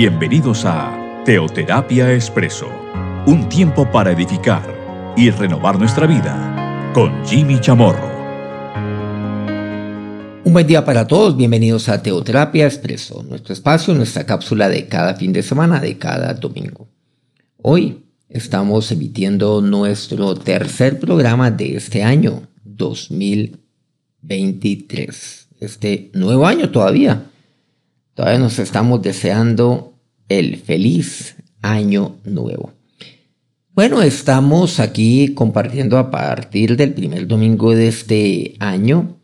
Bienvenidos a Teoterapia Expreso, un tiempo para edificar y renovar nuestra vida con Jimmy Chamorro. Un buen día para todos, bienvenidos a Teoterapia Expreso, nuestro espacio, nuestra cápsula de cada fin de semana, de cada domingo. Hoy estamos emitiendo nuestro tercer programa de este año 2023, este nuevo año todavía Todavía nos estamos deseando el feliz año nuevo. Bueno, estamos aquí compartiendo a partir del primer domingo de este año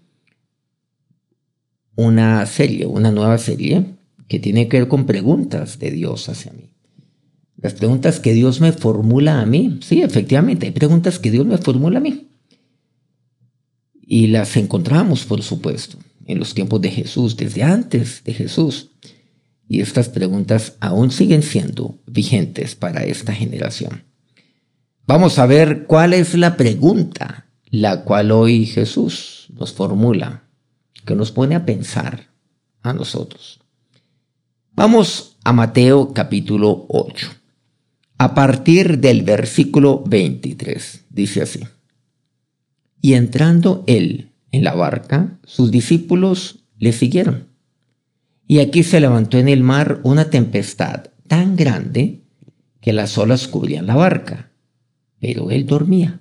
una serie, una nueva serie que tiene que ver con preguntas de Dios hacia mí. Las preguntas que Dios me formula a mí. Sí, efectivamente, hay preguntas que Dios me formula a mí. Y las encontramos, por supuesto, en los tiempos de Jesús, desde antes de Jesús. Y estas preguntas aún siguen siendo vigentes para esta generación. Vamos a ver cuál es la pregunta la cual hoy Jesús nos formula, que nos pone a pensar a nosotros. Vamos a Mateo capítulo 8. A partir del versículo 23, dice así. Y entrando él en la barca, sus discípulos le siguieron. Y aquí se levantó en el mar una tempestad tan grande que las olas cubrían la barca, pero él dormía.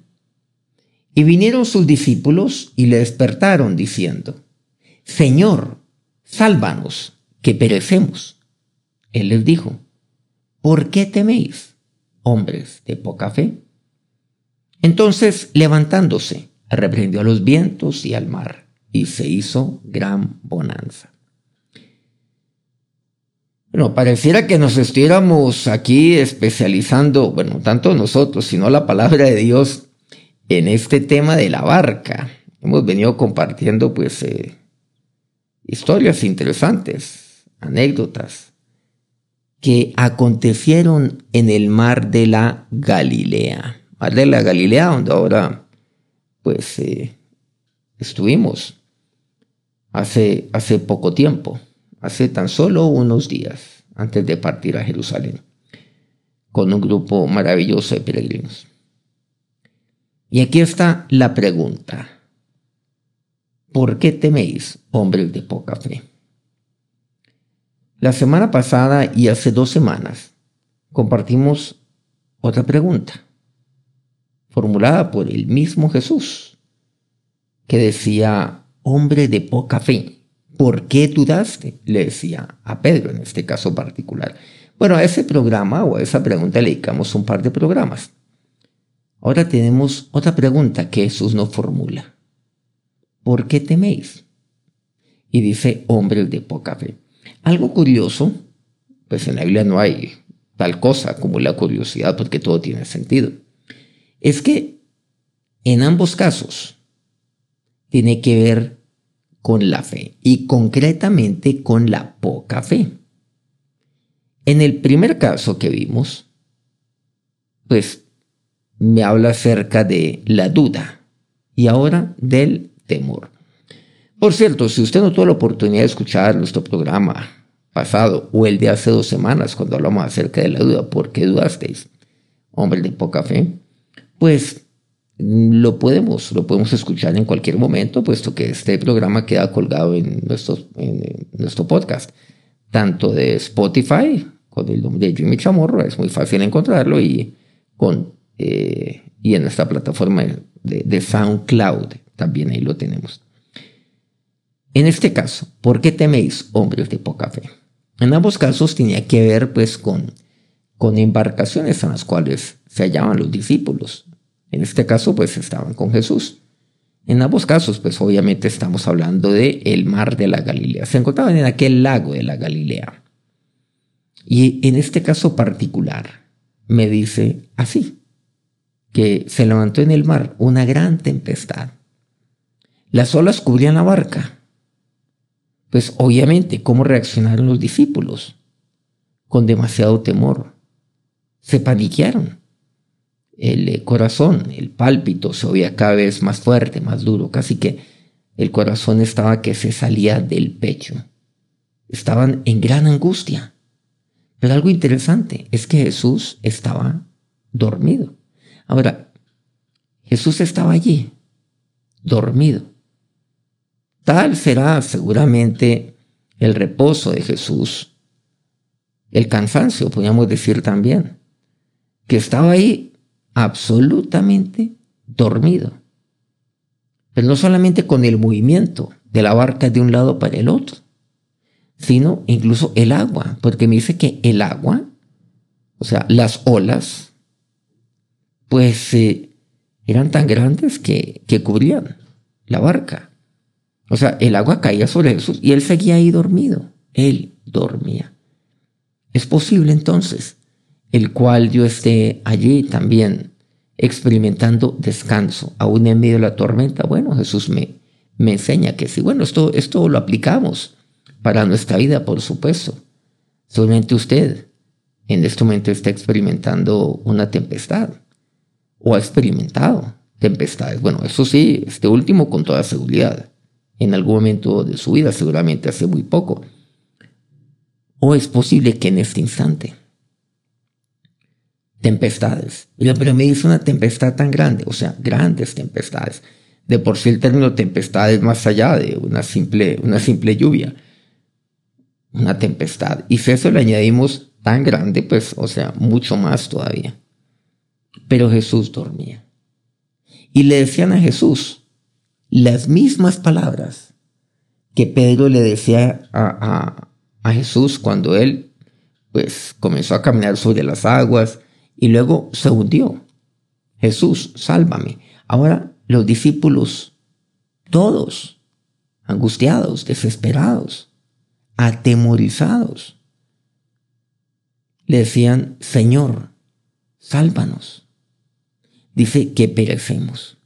Y vinieron sus discípulos y le despertaron diciendo, Señor, sálvanos, que perecemos. Él les dijo, ¿por qué teméis, hombres de poca fe? Entonces, levantándose, reprendió a los vientos y al mar, y se hizo gran bonanza. Bueno, pareciera que nos estuviéramos aquí especializando, bueno, tanto nosotros, sino la palabra de Dios en este tema de la barca. Hemos venido compartiendo pues eh, historias interesantes, anécdotas que acontecieron en el mar de la Galilea. Mar de la Galilea, donde ahora pues eh, estuvimos hace, hace poco tiempo, hace tan solo unos días antes de partir a Jerusalén, con un grupo maravilloso de peregrinos. Y aquí está la pregunta. ¿Por qué teméis, hombres de poca fe? La semana pasada y hace dos semanas compartimos otra pregunta formulada por el mismo Jesús, que decía, hombre de poca fe, ¿por qué dudaste? Le decía a Pedro en este caso particular. Bueno, a ese programa o a esa pregunta le dedicamos un par de programas. Ahora tenemos otra pregunta que Jesús nos formula. ¿Por qué teméis? Y dice, hombre de poca fe. Algo curioso, pues en la Biblia no hay tal cosa como la curiosidad porque todo tiene sentido es que en ambos casos tiene que ver con la fe y concretamente con la poca fe. En el primer caso que vimos, pues me habla acerca de la duda y ahora del temor. Por cierto, si usted no tuvo la oportunidad de escuchar nuestro programa pasado o el de hace dos semanas cuando hablamos acerca de la duda, ¿por qué dudasteis? Hombre de poca fe pues lo podemos, lo podemos escuchar en cualquier momento, puesto que este programa queda colgado en nuestro, podcast, tanto de Spotify, con el nombre de Jimmy Chamorro, es muy fácil encontrarlo, y, con, eh, y en esta plataforma de, de SoundCloud, también ahí lo tenemos. En este caso, ¿por qué teméis, hombres de poca fe? En ambos casos tenía que ver pues con, con embarcaciones en las cuales se hallaban los discípulos, en este caso, pues estaban con Jesús. En ambos casos, pues obviamente estamos hablando de mar de la Galilea. Se encontraban en aquel lago de la Galilea. Y en este caso particular, me dice así, que se levantó en el mar una gran tempestad. Las olas cubrían la barca. Pues obviamente, ¿cómo reaccionaron los discípulos? Con demasiado temor. Se paniquearon el eh, corazón, el pálpito se oía cada vez más fuerte, más duro, casi que el corazón estaba que se salía del pecho. Estaban en gran angustia. Pero algo interesante es que Jesús estaba dormido. Ahora, Jesús estaba allí, dormido. Tal será seguramente el reposo de Jesús, el cansancio, podríamos decir también, que estaba ahí absolutamente dormido. Pero no solamente con el movimiento de la barca de un lado para el otro, sino incluso el agua, porque me dice que el agua, o sea, las olas, pues eh, eran tan grandes que, que cubrían la barca. O sea, el agua caía sobre Jesús y él seguía ahí dormido. Él dormía. Es posible entonces el cual yo esté allí también experimentando descanso, aún en medio de la tormenta. Bueno, Jesús me, me enseña que sí. Bueno, esto, esto lo aplicamos para nuestra vida, por supuesto. Solamente usted en este momento está experimentando una tempestad o ha experimentado tempestades. Bueno, eso sí, este último con toda seguridad. En algún momento de su vida, seguramente hace muy poco. O es posible que en este instante. Tempestades. Pero me dice una tempestad tan grande, o sea, grandes tempestades. De por sí el término tempestad es más allá de una simple, una simple lluvia. Una tempestad. Y si eso le añadimos tan grande, pues, o sea, mucho más todavía. Pero Jesús dormía. Y le decían a Jesús las mismas palabras que Pedro le decía a, Jesús cuando él pues comenzó a caminar sobre las aguas y luego se hundió. Jesús, sálvame. Ahora los discípulos, todos, angustiados, desesperados, atemorizados, le decían, Señor, sálvanos dice que perecemos.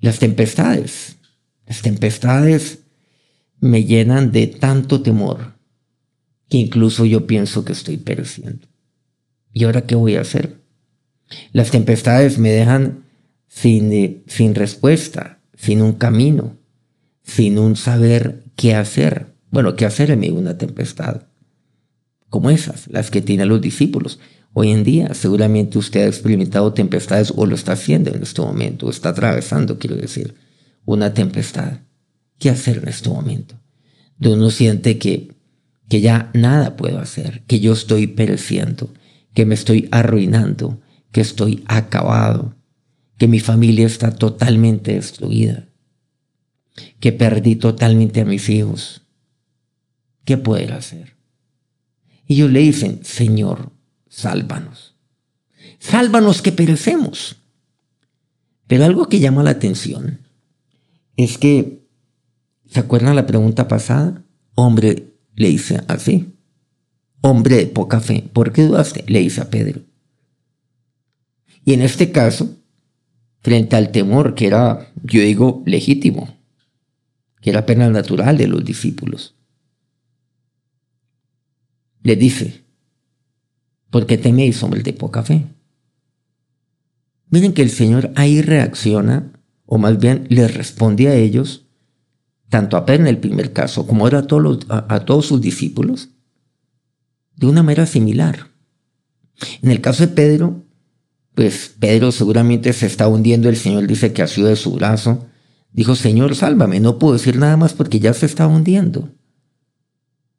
Las tempestades, las tempestades me llenan de tanto temor que incluso yo pienso que estoy pereciendo. ¿Y ahora qué voy a hacer? Las tempestades me dejan sin, eh, sin respuesta, sin un camino, sin un saber qué hacer. Bueno, qué hacer en medio de una tempestad, como esas, las que tienen los discípulos. Hoy en día seguramente usted ha experimentado tempestades o lo está haciendo en este momento, o está atravesando, quiero decir, una tempestad. ¿Qué hacer en este momento? De uno siente que, que ya nada puedo hacer, que yo estoy pereciendo, que me estoy arruinando, que estoy acabado, que mi familia está totalmente destruida, que perdí totalmente a mis hijos. ¿Qué puedo hacer? Y ellos le dicen, Señor, sálvanos. Sálvanos que perecemos. Pero algo que llama la atención es que, ¿se acuerdan la pregunta pasada? Hombre, le dice así. Hombre de poca fe, ¿por qué dudaste? Le dice a Pedro. Y en este caso, frente al temor que era, yo digo, legítimo, que era pena natural de los discípulos, le dice, ¿Por qué teméis, hombres de poca fe? Miren que el Señor ahí reacciona, o más bien les responde a ellos, tanto a Pedro en el primer caso, como ahora a todos, a, todos sus discípulos, de una manera similar. En el caso de Pedro, pues Pedro seguramente se está hundiendo, el Señor dice que sido de su brazo, dijo, Señor, sálvame, no puedo decir nada más porque ya se está hundiendo.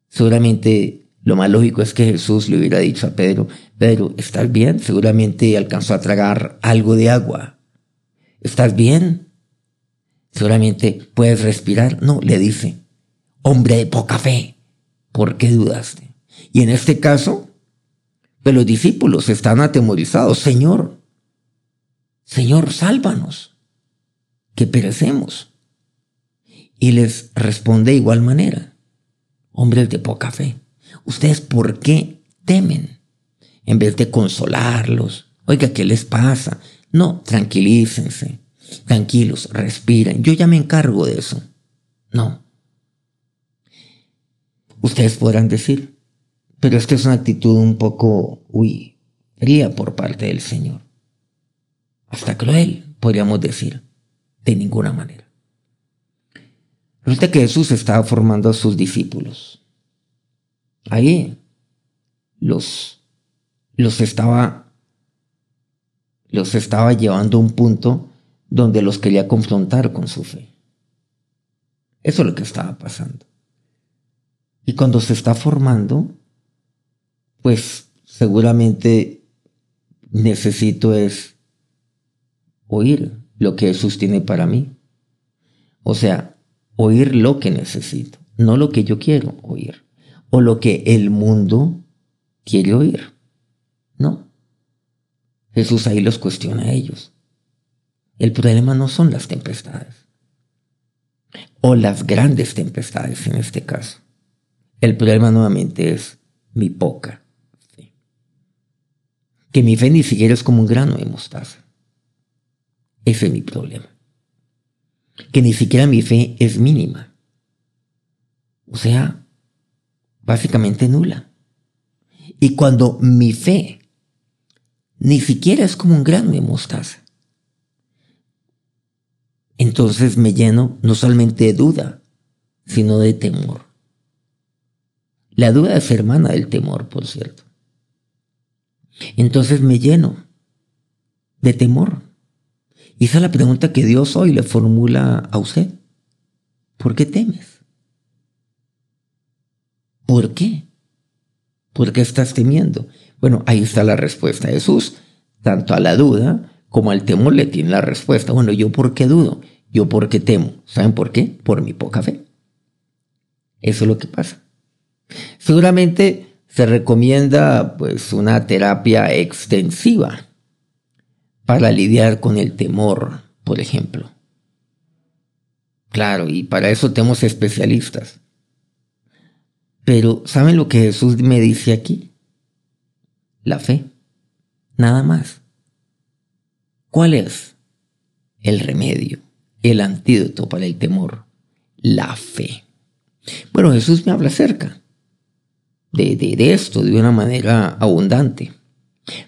Seguramente lo más lógico es que Jesús le hubiera dicho a Pedro, Pedro, ¿estás bien? Seguramente alcanzó a tragar algo de agua. ¿Estás bien? Seguramente puedes respirar. No, le dice, hombre de poca fe, ¿por qué dudaste? Y en este caso, pues los discípulos están atemorizados, Señor, Señor, sálvanos, que perecemos. Y les responde de igual manera, hombres de poca fe. ¿Ustedes por qué temen? En vez de consolarlos, oiga, ¿qué les pasa? No, tranquilícense, tranquilos, respiren, yo ya me encargo de eso. No. Ustedes podrán decir, pero esta es una actitud un poco, uy, fría por parte del Señor. Hasta cruel, podríamos decir, de ninguna manera. Resulta que Jesús estaba formando a sus discípulos ahí, los, los estaba, los estaba llevando a un punto donde los quería confrontar con su fe. Eso es lo que estaba pasando. Y cuando se está formando, pues seguramente necesito es oír lo que Jesús tiene para mí. O sea, oír lo que necesito, no lo que yo quiero oír, o lo que el mundo quiere oír. No. Jesús ahí los cuestiona a ellos. El problema no son las tempestades, o las grandes tempestades en este caso. El problema nuevamente es mi poca. Que mi fe ni siquiera es como un grano de mostaza. Ese es mi problema. Que ni siquiera mi fe es mínima. O sea, básicamente nula. Y cuando mi fe ni siquiera es como un grano de mostaza, entonces me lleno no solamente de duda, sino de temor. La duda es hermana del temor, por cierto. Entonces me lleno de temor. Y esa es la pregunta que Dios hoy le formula a usted. ¿Por qué temes? ¿Por qué? ¿Por qué estás temiendo? Bueno, ahí está la respuesta. de Jesús, tanto a la duda como al temor le tiene la respuesta. Bueno, ¿yo por qué dudo? ¿Yo por qué temo? ¿Saben por qué? Por mi poca fe. Eso es lo que pasa. Seguramente se recomienda pues una terapia extensiva para lidiar con el temor, por ejemplo. Claro, y para eso tenemos especialistas. Pero ¿saben lo que Jesús me dice aquí? La fe. Nada más. ¿Cuál es el remedio, el antídoto para el temor? La fe. Bueno, Jesús me habla acerca de, de, de esto de una manera abundante.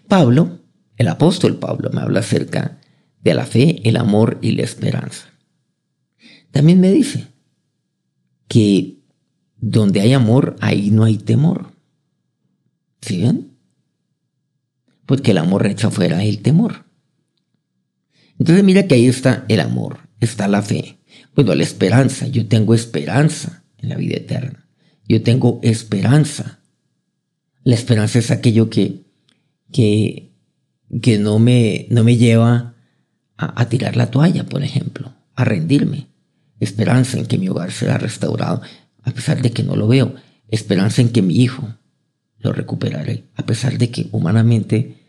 Pablo el apóstol Pablo me habla acerca de la fe, el amor y la esperanza. También me dice que donde hay amor, ahí no hay temor. ¿Sí ven? Porque el amor echa fuera el temor. Entonces mira que ahí está el amor, está la fe. Bueno, la esperanza, yo tengo esperanza en la vida eterna. Yo tengo esperanza. La esperanza es aquello que, que que no me, no me lleva a, a tirar la toalla, por ejemplo, a rendirme. Esperanza en que mi hogar será restaurado, a pesar de que no lo veo. Esperanza en que mi hijo lo recuperaré, a pesar de que humanamente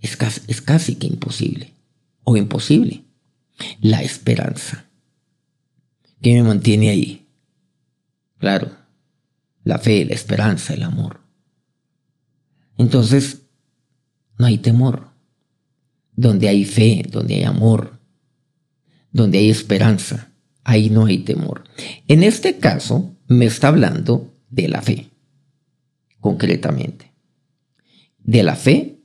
es casi, es casi que imposible o imposible. La esperanza. ¿Qué me mantiene ahí? Claro, la fe, la esperanza, el amor. Entonces, no hay temor donde hay fe, donde hay amor, donde hay esperanza, ahí no hay temor. En este caso, me está hablando de la fe, concretamente. De la fe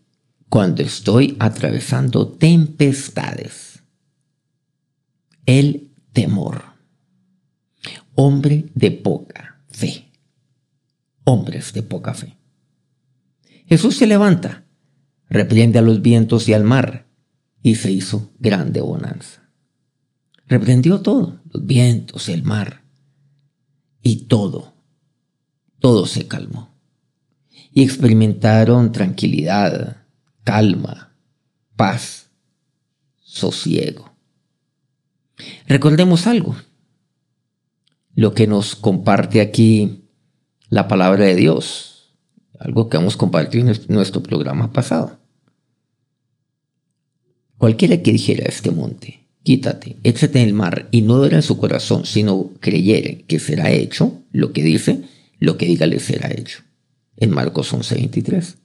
cuando estoy atravesando tempestades. El temor. Hombre de poca fe. Hombres de poca fe. Jesús se levanta reprende a los vientos y al mar, y se hizo grande bonanza. Reprendió todo, los vientos, el mar, y todo, todo se calmó. Y experimentaron tranquilidad, calma, paz, sosiego. Recordemos algo, lo que nos comparte aquí la palabra de Dios, algo que hemos compartido en nuestro programa pasado. Cualquiera que dijera a este monte, quítate, échate en el mar, y no duela en su corazón, sino creyere que será hecho lo que dice, lo que diga le será hecho. En Marcos 11:23.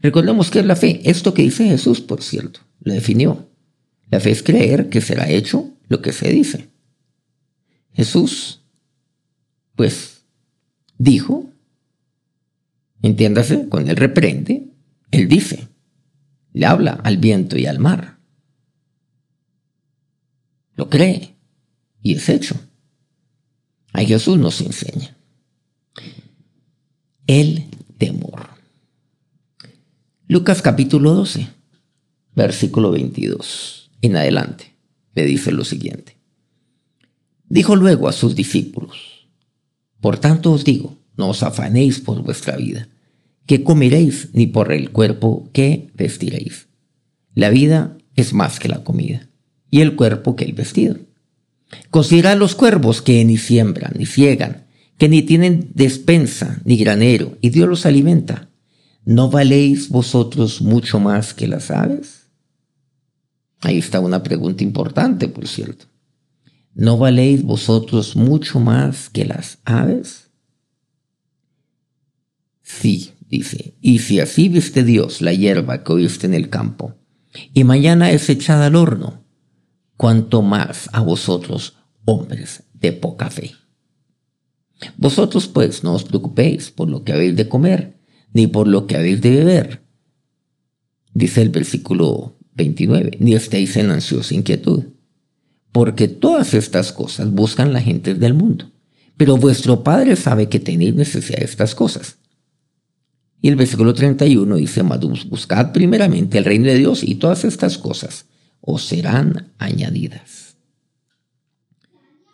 Recordemos que es la fe, esto que dice Jesús, por cierto, lo definió. La fe es creer que será hecho lo que se dice. Jesús, pues, dijo, entiéndase, cuando él reprende, él dice, le habla al viento y al mar. Lo cree y es hecho. A Jesús nos enseña. El temor. Lucas capítulo 12, versículo 22 en adelante, le dice lo siguiente. Dijo luego a sus discípulos, Por tanto os digo, no os afanéis por vuestra vida, qué comeréis, ni por el cuerpo qué vestiréis. La vida es más que la comida, y el cuerpo que el vestido. Considerad los cuervos que ni siembran, ni ciegan, que ni tienen despensa, ni granero, y Dios los alimenta. ¿No valéis vosotros mucho más que las aves? Ahí está una pregunta importante, por cierto. ¿No valéis vosotros mucho más que las aves? Sí, dice, y si así viste Dios la hierba que oíste en el campo, y mañana es echada al horno, cuanto más a vosotros, hombres de poca fe. Vosotros pues no os preocupéis por lo que habéis de comer, ni por lo que habéis de beber. Dice el versículo 29, ni estéis en ansiosa inquietud, porque todas estas cosas buscan la gente del mundo, pero vuestro Padre sabe que tenéis necesidad de estas cosas. Y el versículo 31 dice, buscad primeramente el reino de Dios y todas estas cosas os serán añadidas.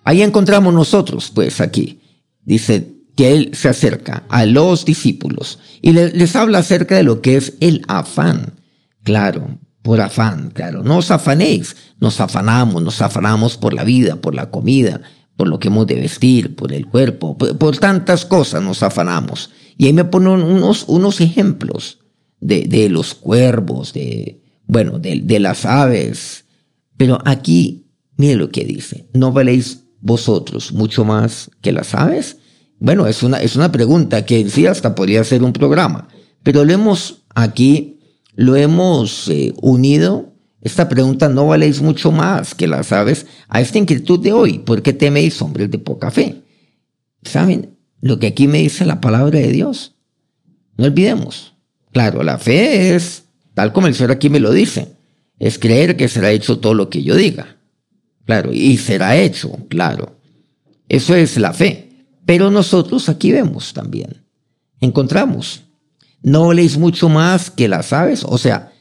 Ahí encontramos nosotros, pues aquí, dice que Él se acerca a los discípulos y les habla acerca de lo que es el afán. Claro, por afán, claro, no os afanéis, nos afanamos, nos afanamos por la vida, por la comida, por lo que hemos de vestir, por el cuerpo, por, tantas cosas nos afanamos. Y ahí me ponen unos, unos ejemplos de, de los cuervos, de, bueno, de, de las aves. Pero aquí, mire lo que dice, ¿no valéis vosotros mucho más que las aves? Bueno, es una, es una pregunta que en sí hasta podría ser un programa, pero lo hemos aquí, lo hemos eh, unido. Esta pregunta no valéis mucho más que las aves a esta inquietud de hoy. ¿Por qué teméis hombres de poca fe? ¿Saben lo que aquí me dice la palabra de Dios? No olvidemos. Claro, la fe es, tal como el Señor aquí me lo dice, es creer que será hecho todo lo que yo diga. Claro, y será hecho, claro. Eso es la fe. Pero nosotros aquí vemos también, encontramos, no leéis mucho más que las aves, o sea,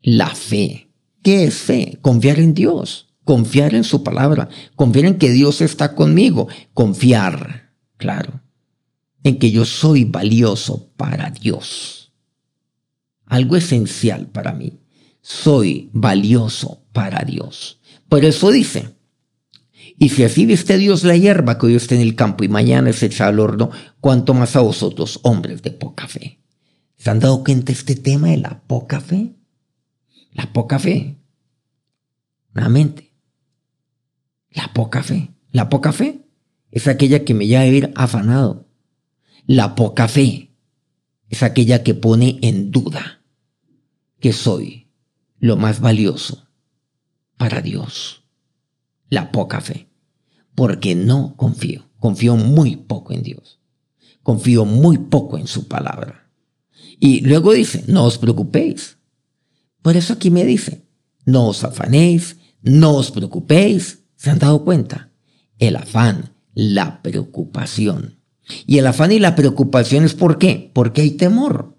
la fe. ¿Qué es fe? Confiar en Dios, confiar en su palabra, confiar en que Dios está conmigo, confiar, claro, en que yo soy valioso para Dios. Algo esencial para mí. Soy valioso para Dios. Por eso dice, y si así viste Dios la hierba que hoy está en el campo y mañana es echada al horno, cuanto más a vosotros, hombres de poca fe. ¿Se han dado cuenta este tema de la poca fe? La poca fe. Nuevamente. La poca fe. La poca fe es aquella que me lleva a ir afanado. La poca fe es aquella que pone en duda que soy lo más valioso para Dios. La poca fe porque no confío. Confío muy poco en Dios. Confío muy poco en su palabra. Y luego dice, no os preocupéis. Por eso aquí me dice, no os afanéis, no os preocupéis. ¿Se han dado cuenta? El afán, la preocupación. Y el afán y la preocupación es por qué? Porque hay temor.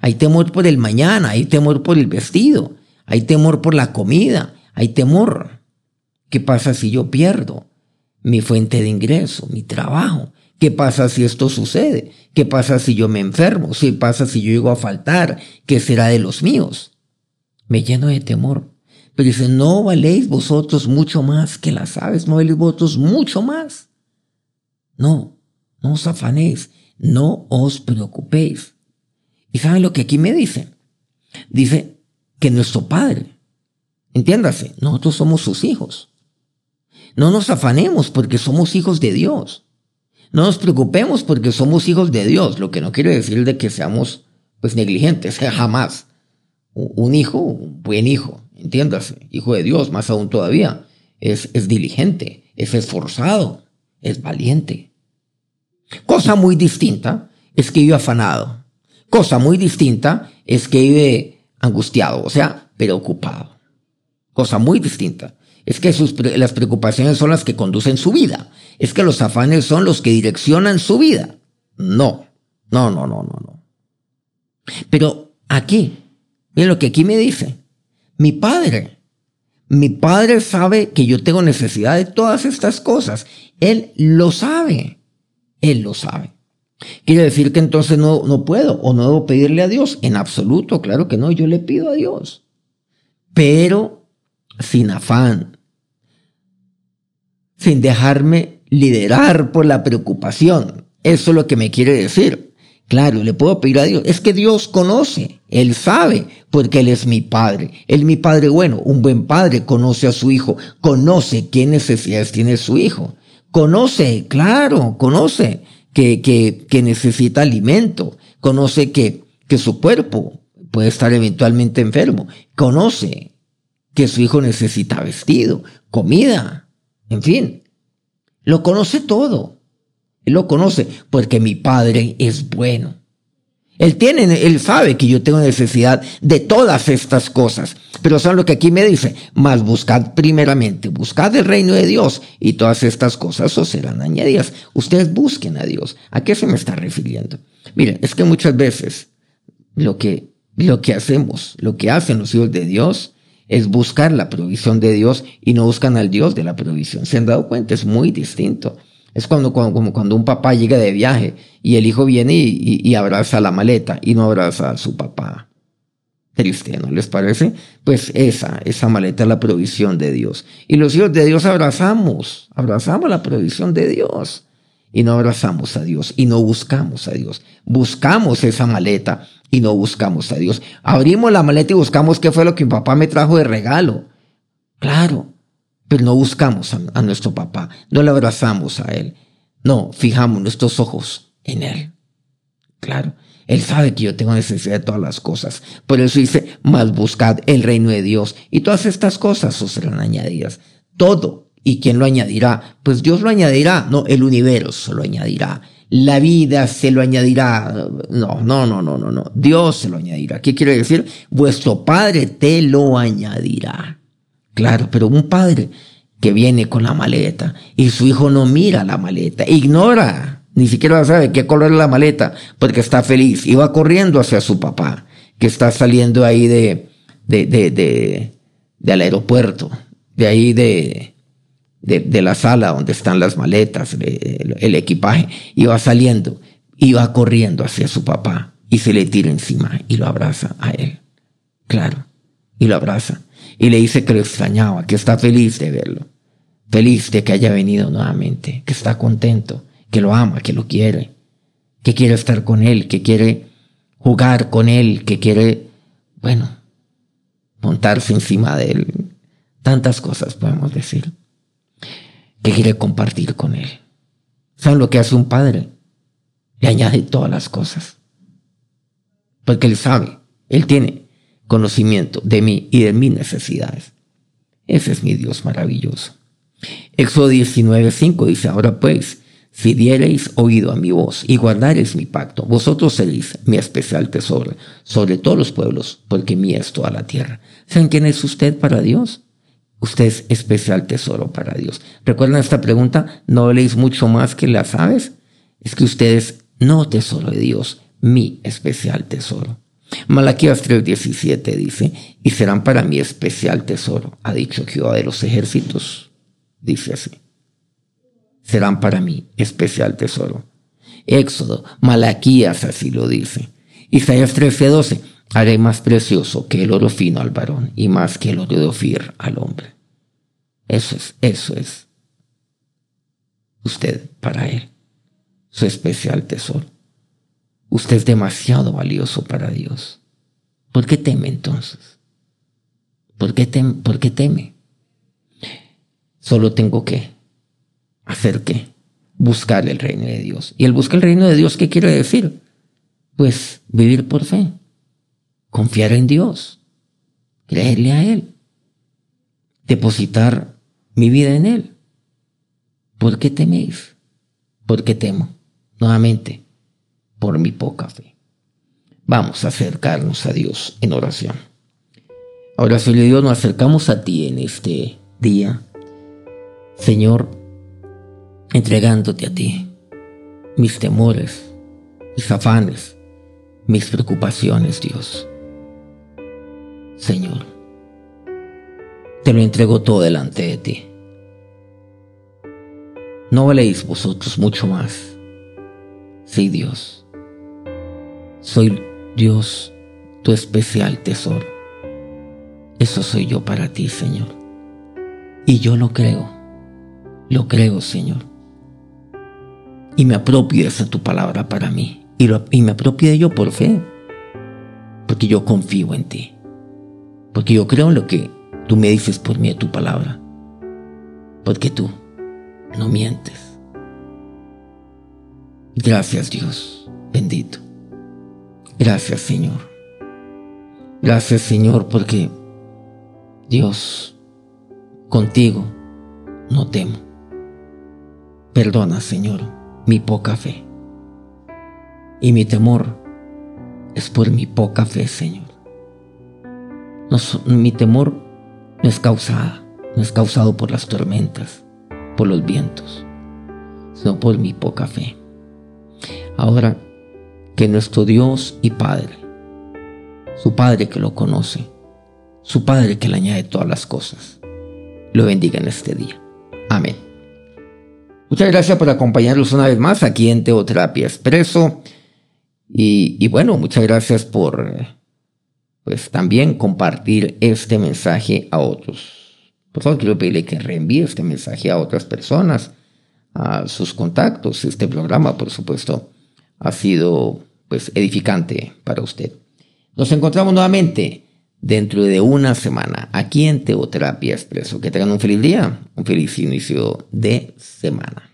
Hay temor por el mañana, hay temor por el vestido, hay temor por la comida, hay temor. ¿Qué pasa si yo pierdo? mi fuente de ingreso, mi trabajo. ¿Qué pasa si esto sucede? ¿Qué pasa si yo me enfermo? ¿Qué pasa si yo llego a faltar? ¿Qué será de los míos? Me lleno de temor. Pero dice, no valéis vosotros mucho más que las aves, no valéis vosotros mucho más. No, no os afanéis, no os preocupéis. ¿Y saben lo que aquí me dice? Dice que nuestro Padre, entiéndase, nosotros somos sus hijos. No nos afanemos porque somos hijos de Dios. No nos preocupemos porque somos hijos de Dios, lo que no quiere decir de que seamos pues negligentes, jamás. Un hijo, un buen hijo, entiéndase, hijo de Dios, más aún todavía, es, es diligente, es esforzado, es valiente. Cosa muy distinta es que vive afanado. Cosa muy distinta es que vive angustiado, o sea, preocupado. Cosa muy distinta. Es que las preocupaciones son las que conducen su vida. Es que los afanes son los que direccionan su vida. No, no, no, no, no, no. Pero aquí, miren lo que aquí me dice, mi padre, mi padre sabe que yo tengo necesidad de todas estas cosas. Él lo sabe, él lo sabe. ¿Quiere decir que entonces no, no puedo o no debo pedirle a Dios? En absoluto, claro que no, yo le pido a Dios. Pero sin afán, sin dejarme liderar por la preocupación. Eso es lo que me quiere decir. Claro, le puedo pedir a Dios. Es que Dios conoce, Él sabe, porque Él es mi Padre. Él mi Padre bueno. Un buen Padre conoce a su Hijo, conoce qué necesidades tiene su Hijo. Conoce, claro, conoce que, que, que necesita alimento. Conoce que, que su cuerpo puede estar eventualmente enfermo. Conoce que su Hijo necesita vestido, comida, en fin. Lo conoce todo. Él lo conoce porque mi Padre es bueno. Él tiene, él sabe que yo tengo necesidad de todas estas cosas. Pero son lo que aquí me dice? Mas buscad primeramente, buscad el reino de Dios y todas estas cosas os serán añadidas. Ustedes busquen a Dios. ¿A qué se me está refiriendo? Miren, es que muchas veces lo que, lo que hacemos, lo que hacen los hijos de Dios es buscar la provisión de Dios y no buscan al Dios de la provisión. ¿Se han dado cuenta? Es muy distinto. Es cuando, como cuando un papá llega de viaje y el hijo viene y, abraza la maleta y no abraza a su papá. Triste, ¿no les parece? Pues esa, esa maleta es la provisión de Dios. Y los hijos de Dios abrazamos, abrazamos la provisión de Dios. Y no abrazamos a Dios y no buscamos a Dios. Buscamos esa maleta y no buscamos a Dios. Abrimos la maleta y buscamos qué fue lo que mi papá me trajo de regalo. Claro, pero no buscamos a, nuestro papá, no le abrazamos a él, no, fijamos nuestros ojos en él. Claro, él sabe que yo tengo necesidad de todas las cosas. Por eso dice, más buscad el reino de Dios. Y todas estas cosas os serán añadidas. Todo. ¿Y quién lo añadirá? Pues Dios lo añadirá. No, el universo lo añadirá. La vida se lo añadirá. No, no, no, no, no, no. Dios se lo añadirá. ¿Qué quiere decir? Vuestro Padre te lo añadirá. Claro, pero un padre que viene con la maleta y su hijo no mira la maleta, ignora, ni siquiera sabe qué color es la maleta, porque está feliz y va corriendo hacia su papá, que está saliendo ahí de, de, de, de del aeropuerto, de ahí de, de, la sala donde están las maletas, el, el equipaje, y va saliendo y va corriendo hacia su papá y se le tira encima y lo abraza a él. Claro, y lo abraza y le dice que lo extrañaba, que está feliz de verlo, feliz de que haya venido nuevamente, que está contento, que lo ama, que lo quiere, que quiere estar con él, que quiere jugar con él, que quiere, bueno, montarse encima de él. Tantas cosas podemos decir. Que quiere compartir con él. ¿Saben lo que hace un padre? Le añade todas las cosas. Porque él sabe, él tiene conocimiento de mí y de mis necesidades. Ese es mi Dios maravilloso. Éxodo 19:5 dice, ahora pues, si diereis oído a mi voz y guardareis mi pacto, vosotros seréis mi especial tesoro sobre todos los pueblos, porque mía es toda la tierra. ¿Saben quién es usted para Dios? Usted es especial tesoro para Dios. ¿Recuerdan esta pregunta? ¿No leéis mucho más que las aves? Es que usted es no tesoro de Dios, mi especial tesoro. Malaquías 3:17 dice, y serán para mí especial tesoro, ha dicho Jehová de los ejércitos. Dice así. Serán para mí especial tesoro. Éxodo, Malaquías así lo dice. Isaías 13:12, haré más precioso que el oro fino al varón y más que el oro de Ofir al hombre. Eso es, eso es. Usted para él, su especial tesoro. Usted es demasiado valioso para Dios. ¿Por qué teme entonces? ¿Por qué, teme? ¿Por qué teme? Solo tengo que hacer qué? Buscar el reino de Dios. ¿Y el buscar el reino de Dios qué quiere decir? Pues vivir por fe, confiar en Dios, creerle a Él, depositar mi vida en Él. ¿Por qué teméis? ¿Por qué temo? Nuevamente, por mi poca fe. Vamos a acercarnos a Dios en oración. Ahora, Señor Dios, nos acercamos a ti en este día. Señor, entregándote a ti mis temores, mis afanes, mis preocupaciones, Dios. Señor. Te lo entrego todo delante de ti. No valéis vosotros mucho más. Sí, Dios. Soy Dios, tu especial tesoro. Eso soy yo para ti, Señor. Y yo lo creo. Lo creo, Señor. Y me apropio esa tu palabra para mí. Y, me apropio de ello por fe. Porque yo confío en ti. Porque yo creo en lo que tú me dices por mí de tu palabra. Porque tú no mientes. Gracias Dios, bendito. Gracias Señor. Gracias Señor porque Dios, contigo no temo. Perdona Señor mi poca fe. Y mi temor es por mi poca fe Señor. mi temor no es causada, no es causado por las tormentas por los vientos, sino por mi poca fe. Ahora, que nuestro Dios y Padre, su Padre que lo conoce, su Padre que le añade todas las cosas, lo bendiga en este día. Amén. Muchas gracias por acompañarnos una vez más aquí en Teoterapia Expreso. Y, y bueno, muchas gracias por pues también compartir este mensaje a otros. Por favor, quiero pedirle que reenvíe este mensaje a otras personas, a sus contactos. Este programa, por supuesto, ha sido pues edificante para usted. Nos encontramos nuevamente dentro de una semana aquí en Teoterapia Expreso. Que tengan un feliz día, un feliz inicio de semana.